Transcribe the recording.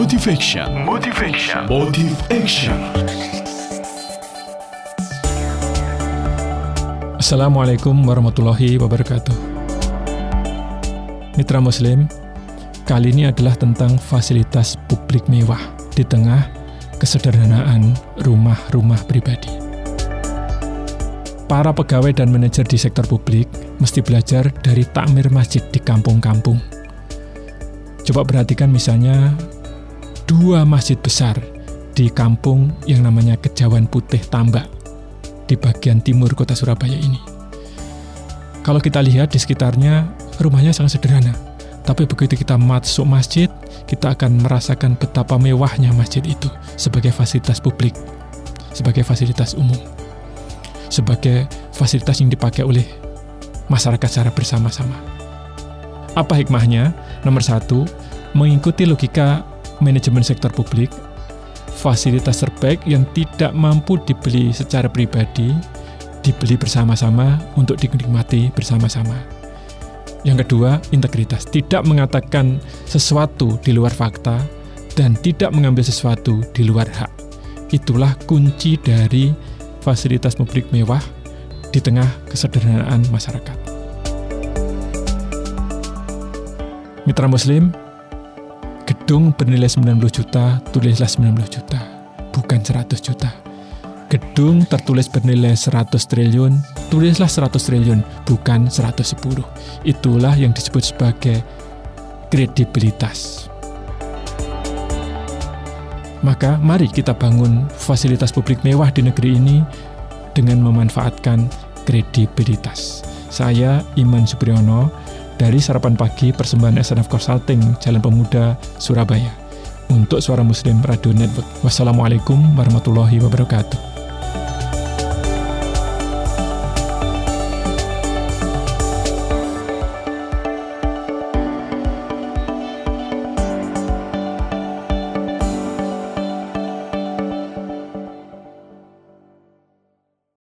Motivation. Motivation. Motive Action. Assalamualaikum warahmatullahi wabarakatuh. Mitra Muslim, kali ini adalah tentang fasilitas publik mewah di tengah kesederhanaan rumah-rumah pribadi. Para pegawai dan manajer di sektor publik mesti belajar dari takmir masjid di kampung-kampung. Coba perhatikan misalnya dua masjid besar di kampung yang namanya Kejawan Putih Tambak di bagian timur kota Surabaya ini. Kalau kita lihat di sekitarnya, rumahnya sangat sederhana. Tapi begitu kita masuk masjid, kita akan merasakan betapa mewahnya masjid itu sebagai fasilitas publik, sebagai fasilitas umum, sebagai fasilitas yang dipakai oleh masyarakat secara bersama-sama. Apa hikmahnya? Nomor satu, mengikuti logika manajemen sektor publik, fasilitas terbaik yang tidak mampu dibeli secara pribadi, dibeli bersama-sama untuk dinikmati bersama-sama. Yang kedua, integritas. Tidak mengatakan sesuatu di luar fakta dan tidak mengambil sesuatu di luar hak. Itulah kunci dari fasilitas publik mewah di tengah kesederhanaan masyarakat. Mitra Muslim, Gedung bernilai 90 juta, tulislah 90 juta, bukan 100 juta. Gedung tertulis bernilai 100 triliun, tulislah 100 triliun, bukan 110. Itulah yang disebut sebagai kredibilitas. Maka mari kita bangun fasilitas publik mewah di negeri ini dengan memanfaatkan kredibilitas. Saya Iman Supriyono, dari Sarapan Pagi Persembahan SNF Consulting Jalan Pemuda, Surabaya. Untuk Suara Muslim Radio Network. Wassalamualaikum warahmatullahi wabarakatuh.